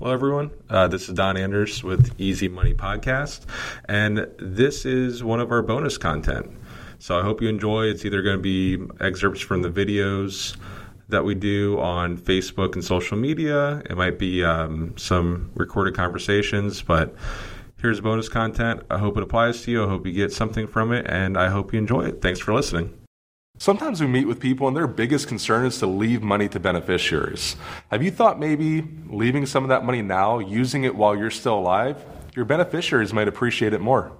Hello, everyone. Uh, this is Don Anders with Easy Money Podcast, and this is one of our bonus content. So I hope you enjoy. It's either going to be excerpts from the videos that we do on Facebook and social media. It might be um, some recorded conversations, but here's bonus content. I hope it applies to you. I hope you get something from it, and I hope you enjoy it. Thanks for listening. Sometimes we meet with people and their biggest concern is to leave money to beneficiaries. Have you thought maybe leaving some of that money now, using it while you're still alive? Your beneficiaries might appreciate it more.